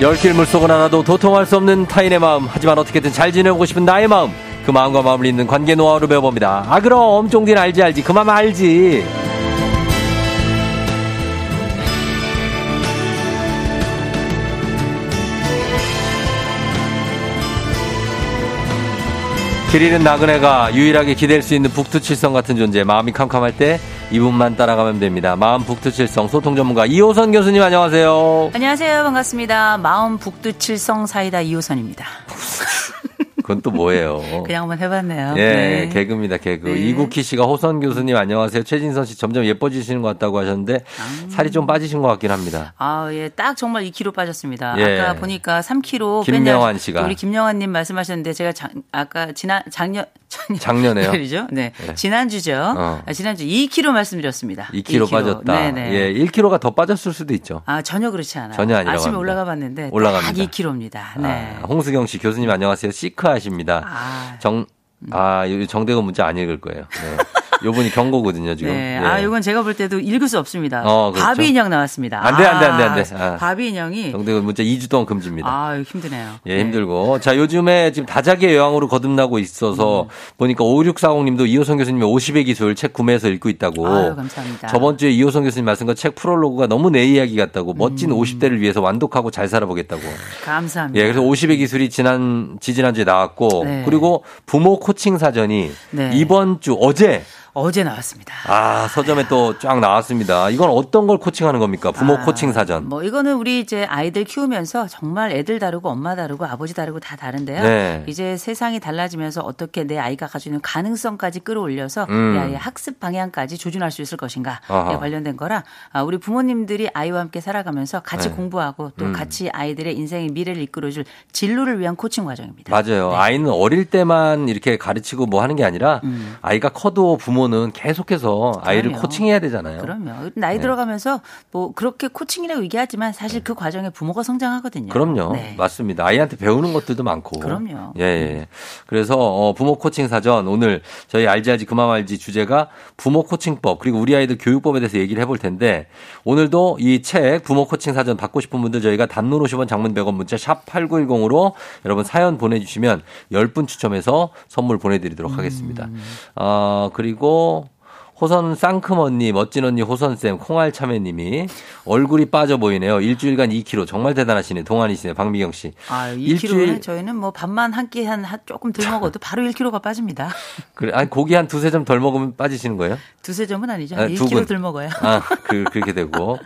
10길 물속은 하나도 도통할 수 없는 타인의 마음. 하지만 어떻게든 잘 지내고 싶은 나의 마음. 그 마음과 마음을 잇는 관계 노하우를 배워봅니다. 아 그럼 쫑디는 알지 알지. 그 마음 알지. 길 잃은 나그네가 유일하게 기댈 수 있는 북두칠성 같은 존재. 마음이 캄캄할 때 이분만 따라가면 됩니다. 마음 북두칠성 소통 전문가 이호선 교수님 안녕하세요. 안녕하세요. 반갑습니다. 마음 북두칠성 사이다 이호선입니다. 그건 또 뭐예요? 그냥 한번 해봤네요. 예, 네. 개그입니다, 개그. 네. 이국희 씨가 호선 교수님 안녕하세요. 최진선 씨 점점 예뻐지시는 것 같다고 하셨는데 살이 좀 빠지신 것 같긴 합니다. 아, 예, 딱 정말 2kg 빠졌습니다. 예. 아까 보니까 3kg. 김명환 씨가. 우리 김명환님 말씀하셨는데 제가 작, 아까 지난 작년 작년에요? 그죠? 네, 네. 지난주죠. 어. 아, 지난주 2kg 말씀드렸습니다. 2kg 빠졌다. 네네. 예, 1kg가 더 빠졌을 수도 있죠. 아 전혀 그렇지 않아요. 전혀 아니라고 아침에. 올라가 봤는데 올라갑니다. 딱 2kg입니다. 네. 아, 홍수경 씨 교수님 안녕하세요. 시크하십니다. 아. 정, 아, 요 정대건 문자 안 읽을 거예요. 네. 요분이 경고거든요, 지금. 네. 예. 아, 이건 제가 볼 때도 읽을 수 없습니다. 어, 그렇죠. 바비 인형 나왔습니다. 안 돼, 안 돼, 안 돼, 안 돼. 아. 바비 인형이 정대건 문자 2주 동안 금지입니다. 아, 힘드네요. 예, 네. 힘들고. 자, 요즘에 지금 다작의 여왕으로 거듭나고 있어서 음. 보니까 5640 님도 이호성 교수님의 50의 기술 책 구매해서 읽고 있다고. 아유, 감사합니다. 저번 주에 이호성 교수님 말씀과 책 프롤로그가 너무 내 이야기 같다고 멋진 음. 50대를 위해서 완독하고 잘 살아보겠다고. 감사합니다. 예, 그래서 50의 기술이 지난, 지지난주에 나왔고. 네. 그리고 부모 코칭 사전이 네. 이번 주 어제 어제 나왔습니다. 아, 서점에 또 쫙 나왔습니다. 이건 어떤 걸 코칭하는 겁니까? 부모 아, 코칭 사전. 뭐 이거는 우리 이제 아이들 키우면서 정말 애들 다르고 엄마 다르고 아버지 다르고 다 다른데요. 네. 이제 세상이 달라지면서 어떻게 내 아이가 가지고 있는 가능성까지 끌어올려서 음. 내 아이의 학습 방향까지 조준할 수 있을 것인가에 아하. 관련된 거라 아, 우리 부모님들이 아이와 함께 살아가면서 같이 네. 공부하고 또 음. 같이 아이들의 인생의 미래를 이끌어줄 진로를 위한 코칭 과정입니다. 맞아요. 네. 아이는 어릴 때만 이렇게 가르치고 뭐 하는 게 아니라 음. 아이가 커도 부모 는 계속해서 아이를 그럼요. 코칭해야 되잖아요. 그럼요. 나이 네. 들어가면서 뭐 그렇게 코칭이라고 얘기하지만 사실 그 과정에 부모가 성장하거든요. 그럼요. 네. 맞습니다. 아이한테 배우는 것들도 많고. 그럼요. 예, 예. 그래서 어, 부모 코칭 사전 오늘 저희 알지 알지 그만 알지 주제가 부모 코칭법 그리고 우리 아이들 교육법에 대해서 얘기를 해볼 텐데 오늘도 이 책 부모 코칭 사전 받고 싶은 분들 저희가 단문 50원 장문 100원 문자 샵 8910으로 여러분 사연 보내주시면 10분 추첨해서 선물 보내드리도록 하겠습니다. 어, 그리고 또 호선 쌍큼 언니, 멋진 언니 호선쌤, 콩알 참외님이 얼굴이 빠져 보이네요. 일주일간 2kg. 정말 대단하시네. 동안이시네. 박미경 씨. 아, 2kg는 일주일- 저희는 뭐 밥만 한 끼 한 조금 덜 먹어도 바로 1kg가 빠집니다. 그래, 아니, 고기 한 두세 점 덜 먹으면 빠지시는 거예요? 두세 점은 아니죠. 아, 1kg 두근. 덜 먹어요. 아, 그, 그렇게 되고.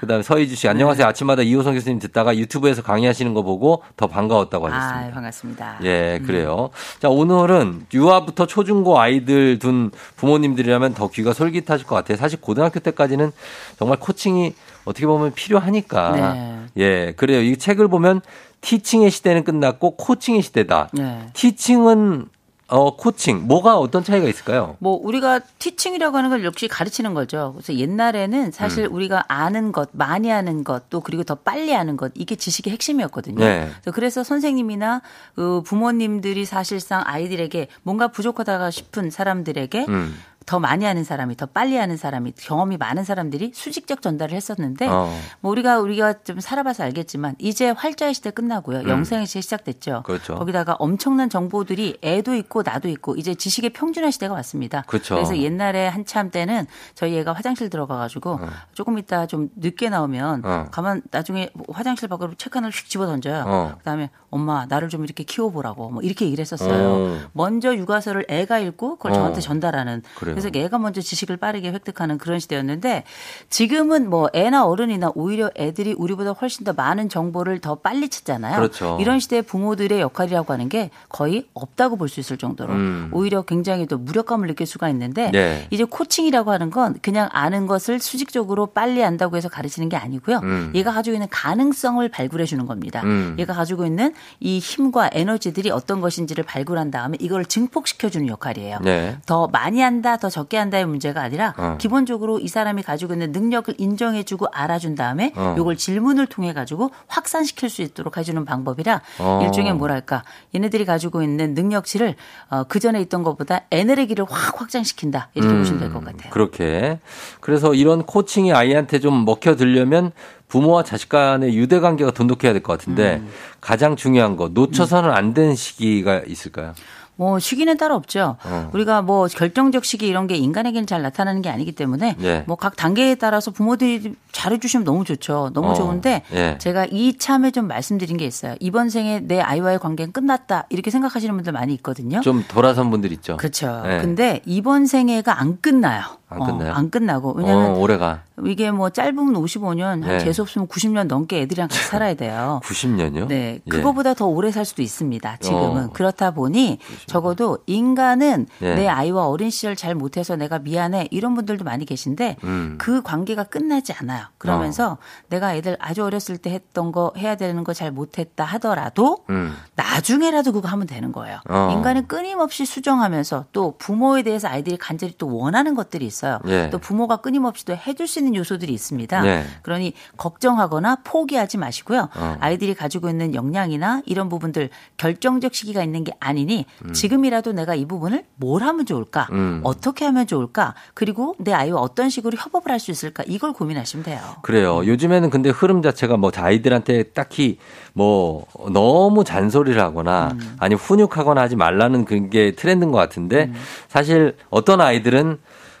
그 다음에 서희주 씨, 안녕하세요. 아침마다 이호성 교수님 듣다가 유튜브에서 강의하시는 거 보고 더 반가웠다고 아, 하셨습니다. 반갑습니다. 예, 그래요. 자, 오늘은 유아부터 초중고 아이들 둔 부모님들이라면 더 귀가 솔깃하실 것 같아요. 사실 고등학교 때까지는 정말 코칭이 어떻게 보면 필요하니까. 네. 예, 그래요. 이 책을 보면 티칭의 시대는 끝났고 코칭의 시대다. 네. 티칭은 어, 코칭. 뭐가 어떤 차이가 있을까요? 뭐 우리가 티칭이라고 하는 걸 역시 가르치는 거죠. 그래서 옛날에는 사실 음. 우리가 아는 것, 많이 아는 것, 또 그리고 더 빨리 아는 것 이게 지식의 핵심이었거든요. 네. 그래서 선생님이나 그 부모님들이 사실상 아이들에게 뭔가 부족하다가 싶은 사람들에게 음. 더 많이 아는 사람이 더 빨리 아는 사람이 경험이 많은 사람들이 수직적 전달을 했었는데 어. 뭐 우리가 우리가 좀 살아봐서 알겠지만 이제 활자의 시대 끝나고요 영상의 시대 시작됐죠. 음. 그렇죠. 거기다가 엄청난 정보들이 애도 있고 나도 있고 이제 지식의 평준화 시대가 왔습니다. 그렇죠. 래서 옛날에 한참 때는 저희 애가 화장실 들어가가지고 조금 있다 좀 늦게 나오면 어. 가만 나중에 뭐 화장실 밖으로 책 하나를 휙 집어 던져요. 어. 그다음에 엄마 나를 좀 이렇게 키워보라고 뭐 이렇게 얘기를 했었어요. 어. 먼저 육아서를 애가 읽고 그걸 어. 저한테 전달하는 그래요. 그래서 애가 먼저 지식을 빠르게 획득하는 그런 시대였는데 지금은 뭐 애나 어른이나 오히려 애들이 우리보다 훨씬 더 많은 정보를 더 빨리 찾잖아요. 그렇죠. 이런 시대에 부모들의 역할이라고 하는 게 거의 없다고 볼 수 있을 정도로 음. 오히려 굉장히 또 무력감을 느낄 수가 있는데 네. 이제 코칭이라고 하는 건 그냥 아는 것을 수직적으로 빨리 안다고 해서 가르치는 게 아니고요. 음. 얘가 가지고 있는 가능성을 발굴해 주는 겁니다. 음. 얘가 가지고 있는 이 힘과 에너지들이 어떤 것인지를 발굴한 다음에 이걸 증폭시켜 주는 역할이에요. 네. 더 많이 한다, 더 적게 한다의 문제가 아니라 어. 기본적으로 이 사람이 가지고 있는 능력을 인정해주고 알아준 다음에 어. 이걸 질문을 통해 가지고 확산시킬 수 있도록 해주는 방법이라 어. 일종의 뭐랄까 얘네들이 가지고 있는 능력치를 어, 그 전에 있던 것보다 에너지를 확 확장시킨다 이렇게 음, 보시면 될 것 같아요. 그렇게. 그래서 이런 코칭이 아이한테 좀 먹혀 들려면 부모와 자식 간의 유대 관계가 돈독해야 될 것 같은데 음. 가장 중요한 거 놓쳐서는 안 되는 시기가 있을까요? 뭐 시기는 따로 없죠. 어. 우리가 뭐 결정적 시기 이런 게 인간에게는 잘 나타나는 게 아니기 때문에 예. 뭐각 단계에 따라서 부모들이 잘해 주시면 너무 좋죠. 너무 어. 좋은데 예. 제가 이 참에 좀 말씀드린 게 있어요. 이번 생에 내 아이와의 관계는 끝났다 이렇게 생각하시는 분들 많이 있거든요. 좀 돌아선 분들 있죠. 그렇죠. 예. 근데 이번 생애가 안 끝나요. 안 끝나요? 어, 안 끝나고 왜냐하면 어, 올해가 이게 뭐 짧으면 55년, 한 네. 재수 없으면 90년 넘게 애들이랑 같이 살아야 돼요. 90년이요? 네, 그거보다 더 오래 살 수도 있습니다. 지금은 어. 그렇다 보니 적어도 인간은 네. 내 아이와 어린 시절 잘 못해서 내가 미안해 이런 분들도 많이 계신데 음. 그 관계가 끝나지 않아요. 그러면서 내가 애들 아주 어렸을 때 했던 거 해야 되는 거 잘 못했다 하더라도 음. 나중에라도 그거 하면 되는 거예요. 어. 인간은 끊임없이 수정하면서 또 부모에 대해서 아이들이 간절히 또 원하는 것들이 있어요. 예. 또 부모가 끊임없이 또 해줄 수 있는 요소들이 있습니다. 네. 그러니 걱정하거나 포기하지 마시고요. 어. 아이들이 가지고 있는 역량이나 이런 부분들 결정적 시기가 있는 게 아니니 음. 지금이라도 내가 이 부분을 뭘 하면 좋을까? 음. 어떻게 하면 좋을까? 그리고 내 아이와 어떤 식으로 협업을 할 수 있을까? 이걸 고민하시면 돼요. 그래요. 요즘에는 근데 흐름 자체가 뭐 아이들한테 딱히 뭐 너무 잔소리를 하거나 음. 아니 훈육하거나 하지 말라는 그게 트렌드인 것 같은데 음. 사실 어떤 아이들은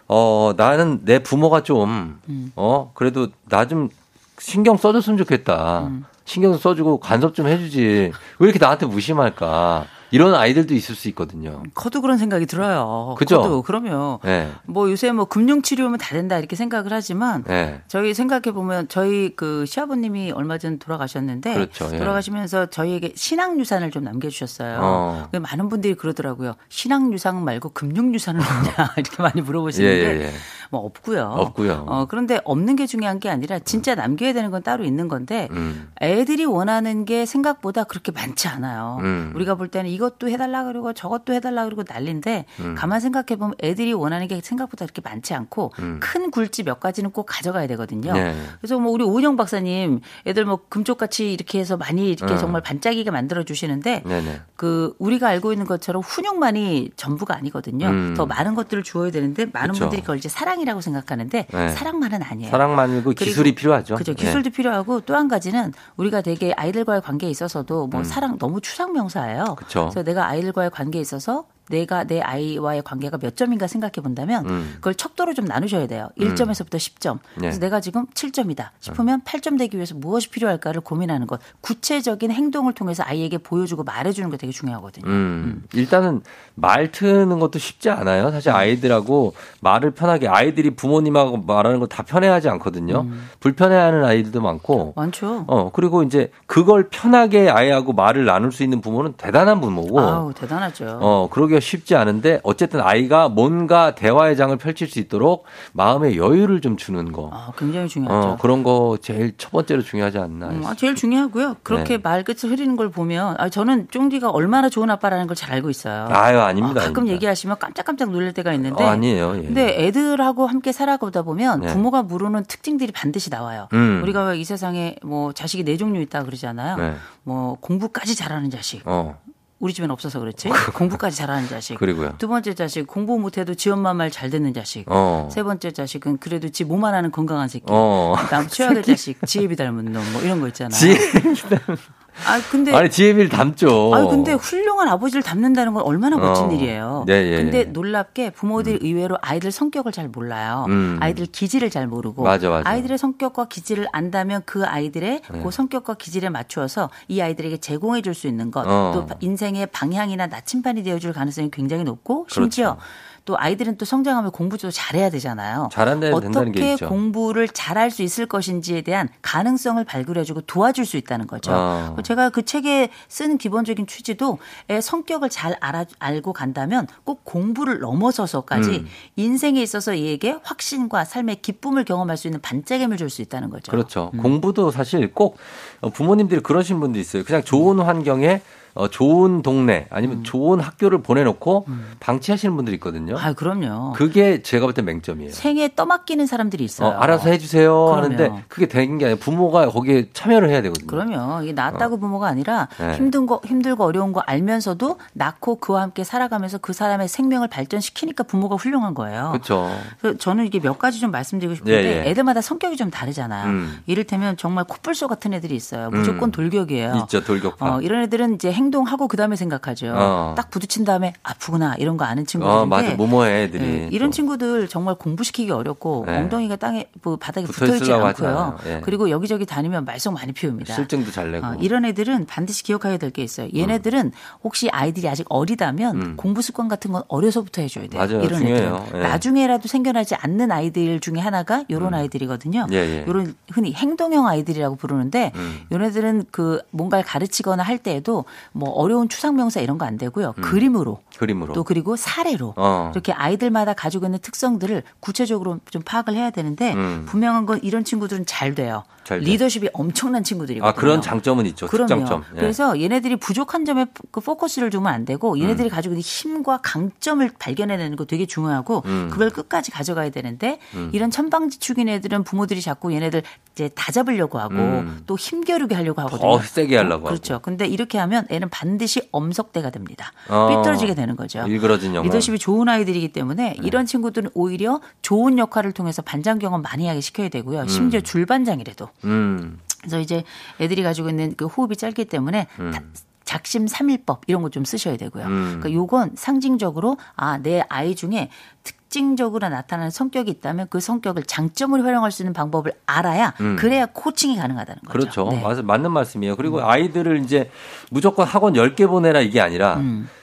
어 나는 내 부모가 좀 음. 어 그래도 나 좀 신경 써줬으면 좋겠다. 음. 신경 써주고 간섭 좀 해주지. 왜 이렇게 나한테 무심할까? 이런 아이들도 있을 수 있거든요. 커도 그런 생각이 들어요. 그죠? 커도 그러면 네. 뭐 요새 뭐 금융 치료면 다 된다 이렇게 생각을 하지만 네. 저희 생각해 보면 저희 그 시아버님이 얼마 전 돌아가셨는데 그렇죠, 예. 돌아가시면서 저희에게 신앙 유산을 좀 남겨주셨어요. 어. 근데 많은 분들이 그러더라고요. 신앙 유산 말고 금융 유산은 없냐 이렇게 많이 물어보시는데 예, 예, 예. 뭐 없고요. 없고요. 어, 그런데 없는 게 중요한 게 아니라 진짜 남겨야 되는 건 따로 있는 건데 음. 애들이 원하는 게 생각보다 그렇게 많지 않아요. 음. 우리가 볼 때는 이 것도 해달라 그러고 저것도 해달라 그러고 난리인데 음. 가만 생각해 보면 애들이 원하는 게 생각보다 그렇게 많지 않고 큰 굴지 몇 가지는 꼭 가져가야 되거든요. 음. 네. 그래서 뭐 우리 오은영 박사님 애들 뭐 금쪽같이 이렇게 해서 많이 이렇게 음. 정말 반짝이게 만들어 주시는데 네네. 그 우리가 알고 있는 것처럼 훈육만이 전부가 아니거든요. 음. 더 많은 것들을 주어야 되는데 많은 그쵸. 분들이 그걸 이제 사랑이라고 생각하는데 네. 사랑만은 아니에요. 사랑만이고 기술이 필요하죠. 그죠. 네. 기술도 필요하고 또 한 가지는 우리가 되게 아이들과의 관계에 있어서도 음. 뭐 사랑 너무 추상 명사예요. 그쵸. 래서 내가 아이들과의 관계에 있어서 내가 내 아이와의 관계가 몇 점인가 생각해 본다면 음. 그걸 척도로 좀 나누셔야 돼요. 1점에서부터 10점. 그래서 네. 내가 지금 7점이다 싶으면 8점 되기 위해서 무엇이 필요할까를 고민하는 것. 구체적인 행동을 통해서 아이에게 보여주고 말해주는 게 되게 중요하거든요. 음, 일단은 말 트는 것도 쉽지 않아요. 사실 아이들하고 말을 편하게 아이들이 부모님하고 말하는 거 다 편해하지 않거든요. 음. 불편해하는 아이들도 많고. 많죠. 어 그리고 이제 그걸 편하게 아이하고 말을 나눌 수 있는 부모는 대단한 부모고. 아우 대단하죠. 어 그러 기가 쉽지 않은데 어쨌든 아이가 뭔가 대화의 장을 펼칠 수 있도록 마음의 여유를 좀 주는 거. 아, 굉장히 중요하죠. 어 그런 거 제일 첫 번째로 중요하지 않나. 음, 아, 제일 중요하고요. 그렇게 네. 말끝을 흐리는 걸 보면 아, 저는 쫑디가 얼마나 좋은 아빠라는 걸 잘 알고 있어요. 아유 아닙니다. 아, 가끔 아닙니다. 얘기하시면 깜짝깜짝 놀랄 때가 있는데 어, 아니에요. 예. 근데 애들하고 함께 살아가다 보면 네. 부모가 물으는 특징들이 반드시 나와요. 음. 우리가 왜이 세상에 뭐 자식이 네 종류 있다 그러잖아요. 네. 뭐 공부까지 잘하는 자식. 어 우리 집엔 없어서 그렇지. 공부까지 잘하는 자식. 그리고요. 두 번째 자식 공부 못해도 지 엄마 말 잘 듣는 자식. 어. 세 번째 자식은 그래도 지몸 하나는 건강한 새끼. 어. 그다음 최악의 자식 지혜비 닮은 놈 뭐 이런 거 있잖아요. 지 아 근데 아니 지혜비를 닮죠. 아니 근데 훌륭한 아버지를 닮는다는 건 얼마나 멋진 어. 일이에요. 네, 예, 근데 예. 놀랍게 부모들이 의외로 아이들 성격을 잘 몰라요. 음. 아이들 기질을 잘 모르고 맞아, 맞아. 이들의 성격과 기질을 안다면 그 아이들의 네. 그 성격과 기질에 맞추어서 이 아이들에게 제공해 줄 수 있는 것, 어. 또 인생의 방향이나 나침반이 되어 줄 가능성이 굉장히 높고 심지어 그렇죠. 또 아이들은 또 성장하면 공부도 잘해야 되잖아요. 게 어떻게. 공부를 잘할 수 있을 것인지에 대한 가능성을 발굴해주고 도와줄 수 있다는 거죠. 아. 제가 그 책에 쓴 기본적인 취지도 애 성격을 잘 알아, 알고 간다면 꼭 공부를 넘어서서까지 음. 인생에 있어서 얘에게 확신과 삶의 기쁨을 경험할 수 있는 반짝임을 줄 수 있다는 거죠. 그렇죠. 음. 공부도 사실 꼭 어, 부모님들이 그러신 분도 있어요. 그냥 좋은 환경에 어, 좋은 동네 아니면 좋은 학교를 보내놓고 방치하시는 분들이 있거든요. 음. 아, 그럼요. 그게 제가 볼 때 맹점이에요. 생에 떠맡기는 사람들이 어, 있어요. 알아서 해주세요 그럼요. 하는데 그게 되는 게 아니라 부모가 거기에 참여를 해야 되거든요. 그러면 이게 낳았다고 부모가 아니라 어. 네. 힘든 거 힘들고 어려운 거 알면서도 낳고 그와 함께 살아가면서 그 사람의 생명을 발전시키니까 부모가 훌륭한 거예요. 그렇죠. 저는 이게 몇 가지 좀 말씀드리고 싶은데 예, 예. 애들마다 성격이 좀 다르잖아요. 음. 이를테면 정말 코뿔소 같은 애들이 있어요. 무조건 음. 돌격이에요. 있죠, 돌격파. 어, 이런 애들은 이제 행 동하고 그 다음에 생각하죠. 어. 딱 부딪힌 다음에 아프구나 이런 거 아는 친구들인데 어, 맞아. 뭐뭐해, 애들이. 예, 이런 또. 친구들 정말 공부시키기 어렵고 네. 엉덩이가 땅에 뭐 바닥에 붙어 붙어 있지 있으려고 않고요. 예. 그리고 여기저기 다니면 말썽 많이 피웁니다. 실증도 잘 내고. 어, 이런 애들은 반드시 기억해야 될 게 있어요. 얘네들은 혹시 아이들이 아직 어리다면 음. 공부 습관 같은 건 어려서부터 해줘야 돼요. 맞아요. 이런 중요해요. 애들은 예. 나중에라도 생겨나지 않는 아이들 중에 하나가 이런 아이들이거든요. 예, 예. 이런 흔히 행동형 아이들이라고 부르는데 음. 얘네들은 그 뭔가를 가르치거나 할 때에도 뭐 어려운 추상명사 이런 거 안 되고요. 음. 그림으로 그림으로. 또 그리고 사례로 어. 이렇게 아이들마다 가지고 있는 특성들을 구체적으로 좀 파악을 해야 되는데 음. 분명한 건 이런 친구들은 잘 돼요. 잘 돼. 리더십이 엄청난 친구들이거든요. 아, 그런 장점은 있죠. 그럼요. 예. 그래서 얘네들이 부족한 점에 그 포커스를 주면 안 되고 얘네들이 가지고 있는 힘과 강점을 발견해내는 거 되게 중요하고 음. 그걸 끝까지 가져가야 되는데 이런 천방지축인 애들은 부모들이 자꾸 얘네들 이제 다 잡으려고 하고 음. 또 힘겨루게 하려고 하거든요. 더 세게 하려고 하고. 그렇죠. 근데 이렇게 하면 애는 반드시 엄석대가 됩니다. 어. 삐뚤어지게 되는 거죠. 일그러진 영화. 리더십이 좋은 아이들이기 때문에 네. 이런 친구들은 오히려 좋은 역할을 통해서 반장 경험 많이 하게 시켜야 되고요. 심지어 줄반장이라도. 음. 그래서 이제 애들이 가지고 있는 그 호흡이 짧기 때문에 다- 작심 삼일법 이런 거 좀 쓰셔야 되고요. 음. 그러니까 요건 상징적으로 아 내 아이 중에 특 징적으로 나타나는 성격이 있다면 그 성격을 장점으로 활용할 수 있는 방법을 알아야 그래야 코칭이 가능하다는 거죠. 음. 그렇죠. 네. 맞, 맞는 말씀이에요. 그리고 아이들을 이제 무조건 학원 10개 보내라 이게 아니라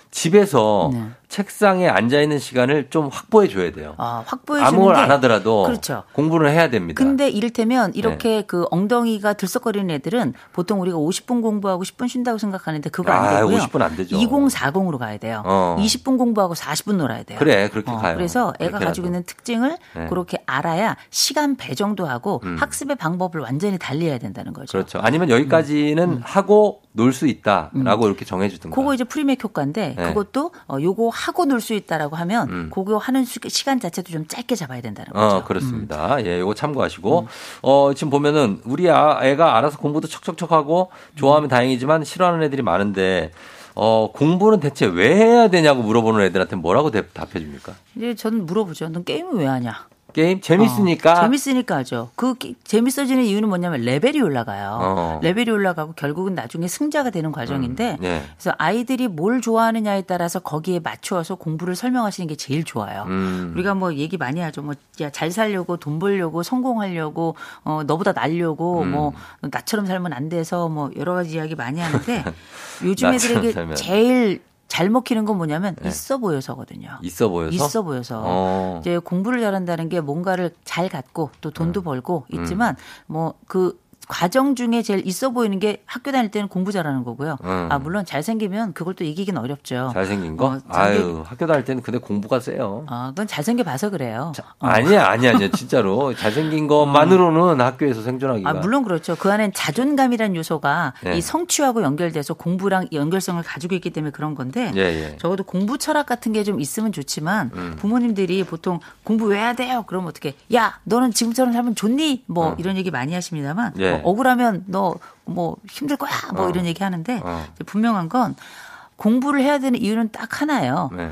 집에서 네. 책상에 앉아 있는 시간을 좀 확보해 줘야 돼요. 아, 확보해 아무 주는 걸게안 하더라도 그렇죠. 공부를 해야 됩니다. 근데 이를테면 네. 이렇게 그 엉덩이가 들썩거리는 애들은 보통 우리가 50분 공부하고 10분 쉰다고 생각하는데 그거 안 아, 되고요. 50분 안 되죠. 2040으로 가야 돼요. 어. 20분 공부하고 40분 놀아야 돼요. 그래, 그렇게 가요. 그래서 애가. 가지고 있는 특징을 네. 음. 그렇게 알아야 시간 배정도 하고 학습의 방법을 완전히 달리해야 된다는 거죠. 그렇죠. 아니면 여기까지는 하고 놀 수 있다라고 이렇게 정해 주든가. 음. 그거 이제 프리맥 효과인데 네. 그것도 어, 요거 하고 놀 수 있다라고 하면 음. 그거 하는 수- 시간 자체도 좀 짧게 잡아야 된다는 거죠. 음. 어, 그렇습니다. 예, 요거 참고하시고. 어, 지금 보면은 우리 아- 애가 알아서 공부도 척척척 하고 좋아하면 다행이지만 싫어하는 애들이 많은데 어, 공부는 대체 왜 해야 되냐고 물어보는 애들한테 뭐라고 대- 답해 줍니까? 이제 저는 물어보죠. 넌 게임을 왜 하냐? 게임 재밌으니까. 어, 재밌으니까 하죠. 그 기- 재밌어지는 이유는 뭐냐면 레벨이 올라가요. 어. 레벨이 올라가고 결국은 나중에 승자가 되는 과정인데 음, 예. 그래서 아이들이 뭘 좋아하느냐에 따라서 거기에 맞추어서 공부를 설명하시는 게 제일 좋아요. 음. 우리가 뭐 얘기 많이 하죠. 뭐잘 살려고 돈 벌려고 성공하려고 어 너보다 날려고 음. 뭐 나처럼 살면 안 돼서 뭐 여러 가지 이야기 많이 하는데 요즘 애들에게 살면. 제일 잘 먹히는 건 뭐냐면 있어 보여서거든요. 있어 보여서. 있어 보여서 어. 이제 공부를 잘한다는 게 뭔가를 잘 갖고 또 돈도 음. 벌고 있지만 뭐그 과정 중에 제일 있어 보이는 게 학교 다닐 때는 공부 잘하는 거고요. 음. 아 물론 잘생기면 그걸 또 이기긴 어렵죠. 잘생긴 거? 어, 아유, 학교 다닐 때는 근데 공부가 세요. 아 그건 잘생겨 봐서 그래요. 어. 아니야, 아니야, 아니야. 진짜로. 잘생긴 것만으로는 학교에서 생존하기가. 아, 물론 그렇죠. 그 안엔 자존감이라는 요소가 네. 이 성취하고 연결돼서 공부랑 연결성을 가지고 있기 때문에 그런 건데 예, 예. 적어도 공부 철학 같은 게 좀 있으면 좋지만 음. 부모님들이 보통 공부 왜 해야 돼요? 그러면 어떻게 야 너는 지금처럼 살면 좋니? 뭐 어. 이런 얘기 많이 하십니다만 예. 뭐 억울하면 너 뭐 힘들 거야 뭐 어. 이런 얘기 하는데 어. 분명한 건 공부를 해야 되는 이유는 딱 하나예요. 네.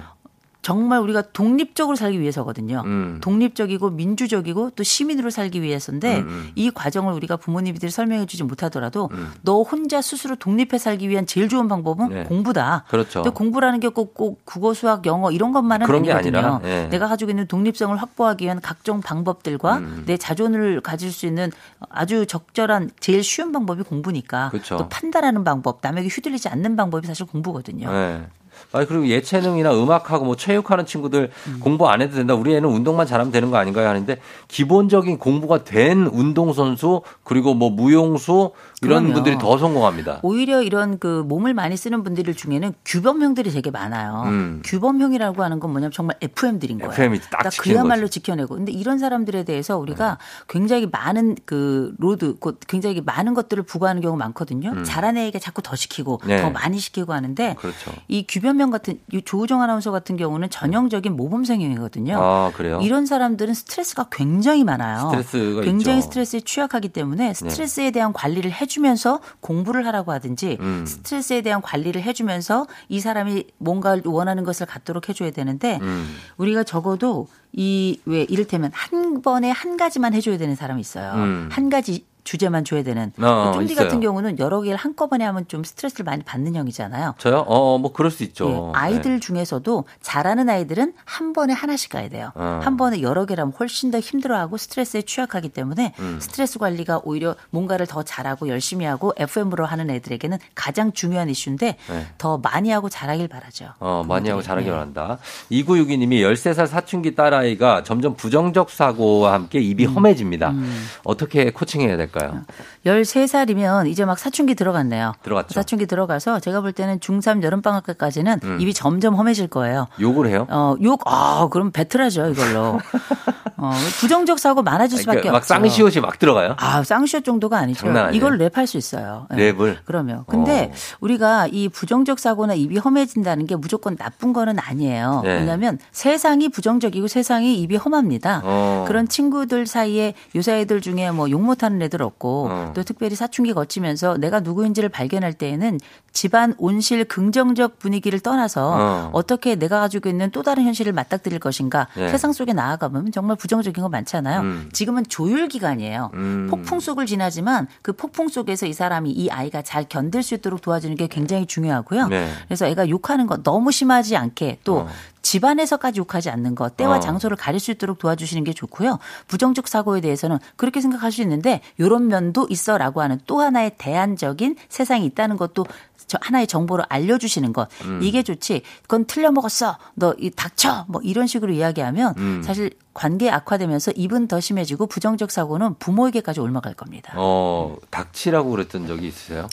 정말 우리가 독립적으로 살기 위해서거든요. 음. 독립적이고 민주적이고 또 시민으로 살기 위해서인데 음, 음. 이 과정을 우리가 부모님들이 설명해 주지 못하더라도 너 혼자 스스로 독립해 살기 위한 제일 좋은 방법은 네. 공부다. 그렇죠. 근데 공부라는 게 꼭 꼭 국어, 수학, 영어 이런 것만은 그런 게 아니거든요. 아니라, 예. 내가 가지고 있는 독립성을 확보하기 위한 각종 방법들과 음. 내 자존을 가질 수 있는 아주 적절한 제일 쉬운 방법이 공부니까 그렇죠. 또 판단하는 방법, 남에게 휘둘리지 않는 방법이 사실 공부거든요. 네. 아니 그리고 예체능이나 음악하고 뭐 체육하는 친구들 음. 공부 안 해도 된다. 우리 애는 운동만 잘하면 되는 거 아닌가요? 하는데 기본적인 공부가 된 운동 선수 그리고 뭐 무용수 이런 그럼요. 분들이 더 성공합니다. 오히려 이런 그 몸을 많이 쓰는 분들 중에는 규범형들이 되게 많아요. 음. 규범형이라고 하는 건 뭐냐면 정말 FM들인 거예요. FM이 딱 그러니까 그야말로 거지. 지켜내고. 근데 이런 사람들에 대해서 우리가 음. 굉장히 많은 그 load, 굉장히 많은 것들을 부과하는 경우가 많거든요. 음. 잘하는 애에게 자꾸 더 시키고 네. 더 많이 시키고 하는데 그렇죠. 이 규범 형 같은 조우정 아나운서 같은 경우는 전형적인 모범생형이거든요. 아, 그래요? 이런 사람들은 스트레스가 굉장히 많아요. 스트레스가 굉장히 있죠. 스트레스에 취약하기 때문에 네. 스트레스에 네. 대한 관리를 해 해주면서 공부를 하라고 하든지 음. 스트레스에 대한 관리를 해주면서 이 사람이 뭔가 원하는 것을 갖도록 해줘야 되는데 음. 우리가 적어도 이 왜 이를테면 한 번에 한 가지만 해줘야 되는 사람이 있어요. 음. 한 가지 주제만 줘야 되는. 어, 쫀디 같은 경우는 여러 개를 한꺼번에 하면 좀 스트레스를 많이 받는 형이잖아요. 저요? 어, 뭐 그럴 수 있죠. 예, 아이들 네. 중에서도 잘하는 아이들은 한 번에 하나씩 가야 돼요. 어. 한 번에 여러 개라면 훨씬 더 힘들어하고 스트레스에 취약하기 때문에 음. 스트레스 관리가 오히려 뭔가를 더 잘하고 열심히 하고 FM으로 하는 애들에게는 가장 중요한 이슈인데 네. 더 많이 하고 잘하길 바라죠. 어, 많이 하고 잘하길 네. 바란다. 2962님이 13살 사춘기 딸아이가 점점 부정적 사고와 함께 입이 음. 험해집니다. 음. 어떻게 코칭해야 될까요? 될까요? 13살이면 이제 막 사춘기 들어갔네요. 들어갔죠. 사춘기 들어가서 제가 볼 때는 중3 여름방학 때까지는 음. 입이 점점 험해질 거예요. 욕을 해요? 어, 욕, 아, 그럼 배틀하죠, 이걸로. 어, 부정적 사고 많아질 수밖에 그러니까 막 없죠. 막 쌍시옷이 막 들어가요? 아, 쌍시옷 정도가 아니죠. 이걸 랩할 수 있어요. 네. 랩을? 그러면. 근데 어. 우리가 이 부정적 사고나 입이 험해진다는 게 무조건 나쁜 거는 아니에요. 네. 왜냐하면 세상이 부정적이고 세상이 입이 험합니다. 어. 그런 친구들 사이에 요새 애들 중에 뭐 욕 못하는 애들 없고 어. 또 특별히 사춘기 거치면서 내가 누구인지를 발견할 때에는 집안 온실 긍정적 분위기를 떠나서 어. 떻게 내가 가지고 있는 또 다른 현실을 맞닥뜨릴 것인가 네. 세상 속에 나아가면 정말 부정적인 거 많잖아요. 음. 지금은 조율 기간이에요. 음. 폭풍 속을 지나지만 그 폭풍 속에서 이 사람이 이 아이가 잘 견딜 수 있도록 도와주는 게 굉장히 중요하고요. 네. 그래서 애가 욕하는 거 너무 심하지 않게 또 어. 집안에서까지 욕하지 않는 것, 때와 어. 장소를 가릴 수 있도록 도와주시는 게 좋고요. 부정적 사고에 대해서는 그렇게 생각할 수 있는데 이런 면도 있어라고 하는 또 하나의 대안적인 세상이 있다는 것도 저 하나의 정보를 알려주시는 것 음. 이게 좋지. 그건 틀려 먹었어. 너 이 닥쳐. 뭐 이런 식으로 이야기하면 음. 사실 관계 악화되면서 입은 더 심해지고 부정적 사고는 부모에게까지 올라갈 겁니다. 어 닥치라고 그랬던 적이 있으세요?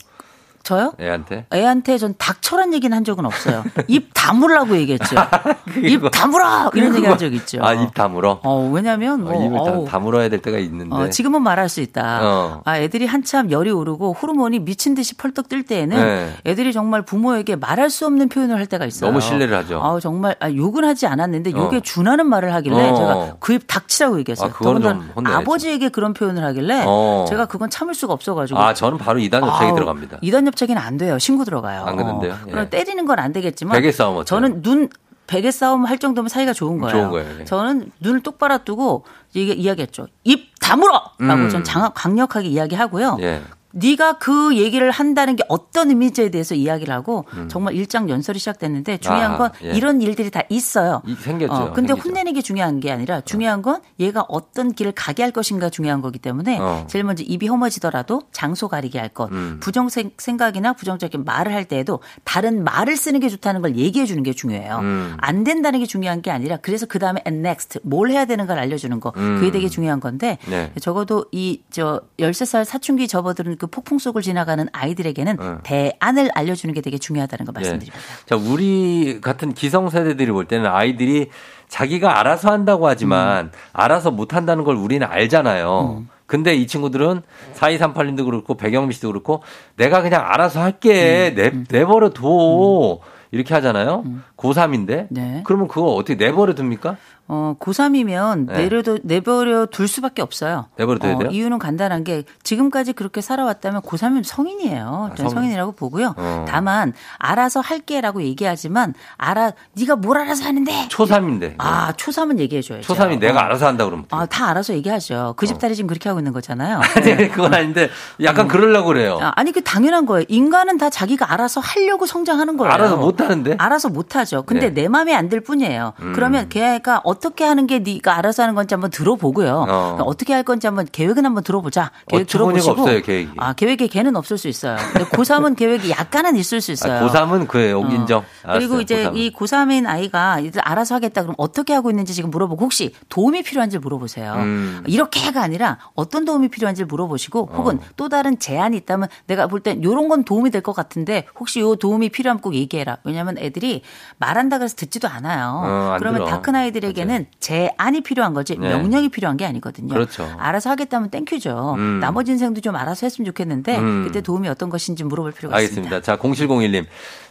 저요? 애한테? 애한테 전 닥쳐란 얘기는 한 적은 없어요. 입 다물라고 얘기했죠. 입 다물어! 이런 얘기 한 적 있죠. 아, 입 다물어? 어, 왜냐면 뭐. 어, 입을 어, 다물어야 될 때가 있는데. 어, 지금은 말할 수 있다. 어. 아, 애들이 한참 열이 오르고 호르몬이 미친 듯이 펄떡 뜰 때에는 네. 애들이 정말 부모에게 말할 수 없는 표현을 할 때가 있어요. 너무 신뢰를 하죠. 아, 정말 아, 욕은 하지 않았는데 욕에 어. 준하는 말을 하길래 어. 제가 그 입 닥치라고 얘기했어요. 아, 그건 아버지에게 그런 표현을 하길래 제가 그건 참을 수가 없어가지고. 아, 저는 바로 이단 협착이 들어갑니다. 이단 협착이는 안 돼요. 친구 들어가요. 안 그런데요? 어. 그럼 때리는 건 안 되겠지만 베개 싸움 어때요? 저는 눈 베개 싸움 할 정도면 사이가 좋은 거예요. 좋은 거예요. 네. 저는 눈을 똑바로 뜨고 이게 이야기했죠. 입 다물어라고 음. 전 장악 강력하게 이야기하고요. 예. 네가 그 얘기를 한다는 게 어떤 의미인지에 대해서 이야기를 하고 음. 정말 일장 연설이 시작됐는데 중요한 건 아, 예. 이런 일들이 다 있어요. 이, 생겼죠. 어, 근데 생기죠. 혼내는 게 중요한 게 아니라 중요한 건 얘가 어떤 길을 가게 할 것인가 중요한 거기 때문에 어. 제일 먼저 입이 험해지더라도 장소 가리게 할 것, 음. 부정 생각이나 부정적인 말을 할 때에도 다른 말을 쓰는 게 좋다는 걸 얘기해 주는 게 중요해요. 음. 안 된다는 게 중요한 게 아니라 그래서 그 다음에 and next 뭘 해야 되는 걸 알려주는 거 그게 음. 되게 중요한 건데 네. 적어도 이 저 13살 사춘기 접어드는 그 폭풍 속을 지나 지나가는 아이들에게는 네. 대안을 알려주는 게 되게 중요하다는 거 예. 말씀드립니다. 네. 자, 우리 같은 기성 세대들이 볼 때는 아이들이 자기가 알아서 한다고 하지만 음. 알아서 못 한다는 걸 우리는 알잖아요. 음. 근데 이 친구들은 4238님도 그렇고 배경미 씨도 그렇고 내가 그냥 알아서 할게. 음. 내, 음. 내버려 둬. 음. 이렇게 하잖아요. 음. 고3인데. 네. 그러면 그거 어떻게 내버려 둡니까? 어, 고3이면 네. 내려도, 내버려 둘 수밖에 없어요. 내버려 둬야 어, 돼요? 이유는 간단한 게 지금까지 그렇게 살아왔다면 고3이면 성인이에요. 아, 성... 성인이라고 보고요. 어. 다만 알아서 할게라고 얘기하지만 알아 네가 뭘 알아서 하는데 초3인데. 아, 초3은 얘기해 줘야죠. 초3이 내가 어. 알아서 한다 그러면. 아, 다 알아서 얘기하죠. 그 집딸이 어. 지금 그렇게 하고 있는 거잖아요. 아니, 그건 아닌데 약간 음. 그러려고 그래요. 아, 아니, 그 당연한 거예요. 인간은 다 자기가 알아서 하려고 성장하는 거예요. 알아서 못 하는데? 알아서 못 하죠. 근데 네. 내 마음에 안 들 뿐이에요. 음. 그러면 걔가 어 어떻게 하는 게 네가 알아서 하는 건지 한번 들어보고요. 어. 어떻게 할 건지 한번 계획은 한번 들어보자. 계획 들어보시고. 없어요, 계획이. 아, 계획에 걔는 없을 수 있어요. 근데 고3은 계획이 약간은 있을 수 있어요. 아, 고3은 그래, 여기 어. 인정. 알았어요, 그리고 이제 고3은. 이 고3인 아이가 알아서 하겠다 그럼 어떻게 하고 있는지 지금 물어보고 혹시 도움이 필요한지 물어보세요. 음. 이렇게가 아니라 어떤 도움이 필요한지 물어보시고 혹은 어. 또 다른 제안이 있다면 내가 볼땐 요런 건 도움이 될 것 같은데 혹시 요 도움이 필요하면 꼭 얘기해라. 왜냐하면 애들이 말한다 그래서 듣지도 않아요. 어, 그러면 다 큰 아이들에게는 맞아요. 제안이 필요한 거지 네. 명령이 필요한 게 아니거든요. 그렇죠. 알아서 하겠다면 thank you죠. 음. 나머지 인생도 좀 알아서 했으면 좋겠는데 음. 그때 도움이 어떤 것인지 물어볼 필요가 알겠습니다. 있습니다. 자, 0701님.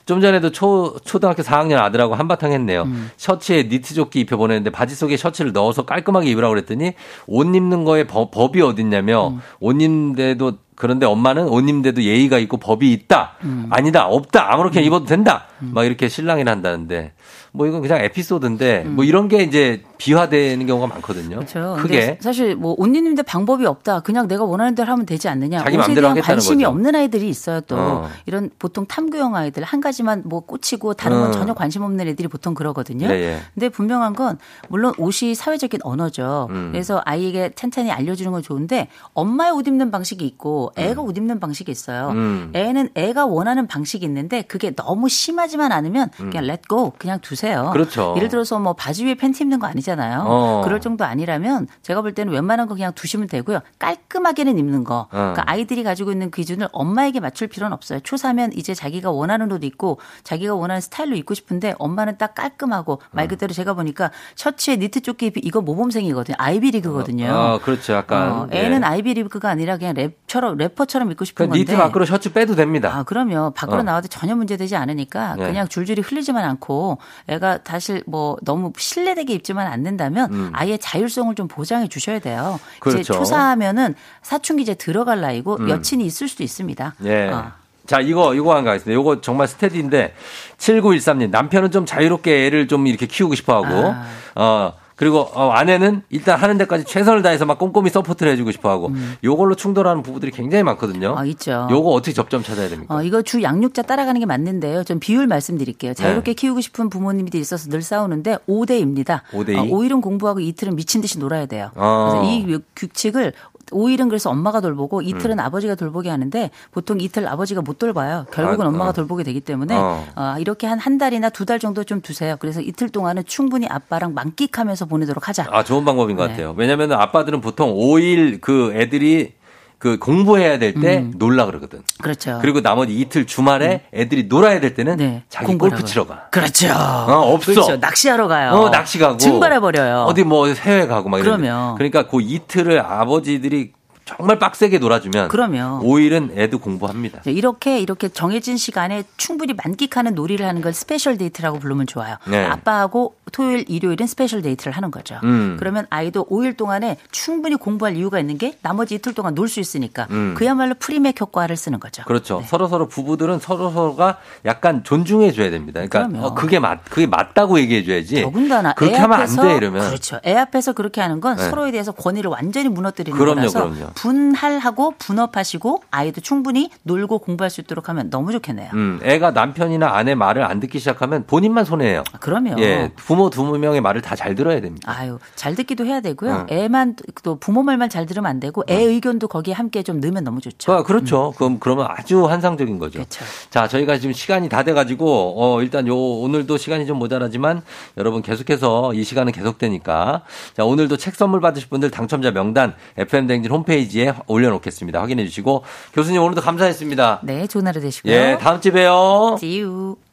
좀 전에도 초, 초등학교 4학년 아들하고 한바탕 했네요. 음. 셔츠에 니트 조끼 입혀보냈는데 바지 속에 셔츠를 넣어서 깔끔하게 입으라고 그랬더니 옷 입는 거에 법, 법이 어딨냐며 음. 옷 입는데도 그런데 엄마는 옷 입는데도 예의가 있고 법이 있다. 음. 아니다. 없다. 아무렇게 음. 입어도 된다. 음. 막 이렇게 실랑이를 한다는데 뭐 이건 그냥 에피소드인데 음. 뭐 이런 게 이제 비화되는 경우가 많거든요. 그렇죠. 크게 사실 뭐옷 입는데 방법이 없다. 그냥 내가 원하는 대로 하면 되지 않느냐. 자기 옷에 대한 관심이 거죠. 없는 아이들이 있어요. 또 어. 이런 보통 탐구형 아이들 한 가지만 뭐 꽂히고 다른 건 어. 전혀 관심 없는 애들이 보통 그러거든요. 네, 예. 근데 분명한 건 물론 옷이 사회적인 언어죠. 음. 그래서 아이에게 찬찬히 알려주는 건 좋은데 엄마의 옷 입는 방식이 있고 애가 음. 옷 입는 방식이 있어요. 음. 애는 애가 원하는 방식이 있는데 그게 너무 심하지만 않으면 음. 그냥 렛고 그냥 두세요. 그렇죠. 예를 들어서 뭐 바지 위에 팬티 입는 거. 아니잖아요. 어. 그럴 정도 아니라면 제가 볼 때는 웬만한 거 그냥 두시면 되고요. 깔끔하게는 입는 거. 어. 그러니까 아이들이 가지고 있는 기준을 엄마에게 맞출 필요는 없어요. 초3면 이제 자기가 원하는 옷 입고 자기가 원하는 스타일로 입고 싶은데 엄마는 딱 깔끔하고 말 어. 그대로 제가 보니까 셔츠에 니트 조끼 이거 모범생이거든요. 아이비리그거든요. 어, 그렇죠. 약간 어, 애는 네. 아이비리그가 아니라 그냥 랩처럼 래퍼처럼 입고 싶은 건데. 니트 밖으로 셔츠 빼도 됩니다. 아, 그러면 밖으로 어. 나와도 전혀 문제되지 않으니까 네. 그냥 줄줄이 흘리지만 않고 애가 다시 뭐 너무 실내되게 입지만 않는다면 음. 아예 자율성을 좀 보장해 주셔야 돼요. 그렇죠. 이제 초사하면은 사춘기 이제 들어갈 나이고 음. 여친이 있을 수도 있습니다. 예. 어. 자, 이거, 이거 한 가겠습니다. 이거 정말 steady인데, 7913님, 남편은 좀 자유롭게 애를 좀 이렇게 키우고 싶어 하고, 아. 어, 그리고 어, 아내는 일단 하는 데까지 최선을 다해서 막 꼼꼼히 support를 해주고 싶어하고 음. 요걸로 충돌하는 부부들이 굉장히 많거든요. 아, 있죠. 요거 어떻게 접점 찾아야 됩니까? 어, 이거 주 양육자 따라가는 게 맞는데요. 좀 비율 말씀드릴게요. 자유롭게 네. 키우고 싶은 부모님들이 있어서 늘 싸우는데 5대입니다. 5대 2. 어, 5일은 공부하고 이틀은 미친 듯이 놀아야 돼요. 어. 그래서 이 규칙을 5일은 그래서 엄마가 돌보고 이틀은 음. 아버지가 돌보게 하는데 보통 이틀 아버지가 못 돌봐요. 결국은 아, 엄마가 어. 돌보게 되기 때문에 어. 어, 이렇게 한 한 달이나 두 달 정도 좀 두세요. 그래서 이틀 동안은 충분히 아빠랑 만끽하면서 보내도록 하자. 아 좋은 방법인 것 네. 같아요. 왜냐하면 아빠들은 보통 5일 그 애들이 그 공부해야 될때 음. 놀라 그러거든. 그렇죠. 그리고 나머지 이틀 주말에 음. 애들이 놀아야 될 때는 네. 자기 골프 치러 가. 그렇죠. 어, 없어. 그렇죠. 낚시하러 가요. 어, 낚시 가고. 증발해 버려요. 어디 뭐 해외 가고 막 이러면. 그러니까 그 이틀을 아버지들이 정말 빡세게 놀아주면 그러면 5일은 애도 공부합니다. 이렇게 이렇게 정해진 시간에 충분히 만끽하는 놀이를 하는 걸 special date라고 부르면 좋아요. 네. 아빠하고 토요일, 일요일은 special date를 하는 거죠. 음. 그러면 아이도 5일 동안에 충분히 공부할 이유가 있는 게 나머지 이틀 동안 놀 수 있으니까 음. 그야말로 프리맥 효과를 쓰는 거죠. 그렇죠. 네. 서로 서로 부부들은 서로 서로가 약간 존중해 줘야 됩니다. 그러니까 어, 그게 맞 그게 맞다고 얘기해 줘야지. 더군다나 그렇게 하면 안 돼 이러면 그렇죠. 애 앞에서 그렇게 하는 건 네. 서로에 대해서 권위를 완전히 무너뜨리는 그럼요, 거라서 그럼요. 분할하고 분업하시고 아이도 충분히 놀고 공부할 수 있도록 하면 너무 좋겠네요. 음, 애가 남편이나 아내 말을 안 듣기 시작하면 본인만 손해예요. 아, 그럼요. 예, 부모 두 명의 말을 다 잘 들어야 됩니다. 아유, 잘 듣기도 해야 되고요. 어. 애만 또 부모 말만 잘 들으면 안 되고 애 어. 의견도 거기에 함께 좀 넣으면 너무 좋죠. 아, 그렇죠. 음. 그럼 그러면 아주 환상적인 거죠. 그렇죠. 자, 저희가 지금 시간이 다 돼 가지고 어, 일단 요 오늘도 시간이 좀 모자라지만 여러분 계속해서 이 시간은 계속되니까 자 오늘도 책 선물 받으실 분들 당첨자 명단 FM 댕진 홈페이지 에 올려놓겠습니다. 확인해 주시고 교수님 오늘도 감사했습니다. 네, 좋은 하루 되시고요. 예, 다음 주에 봬요. You.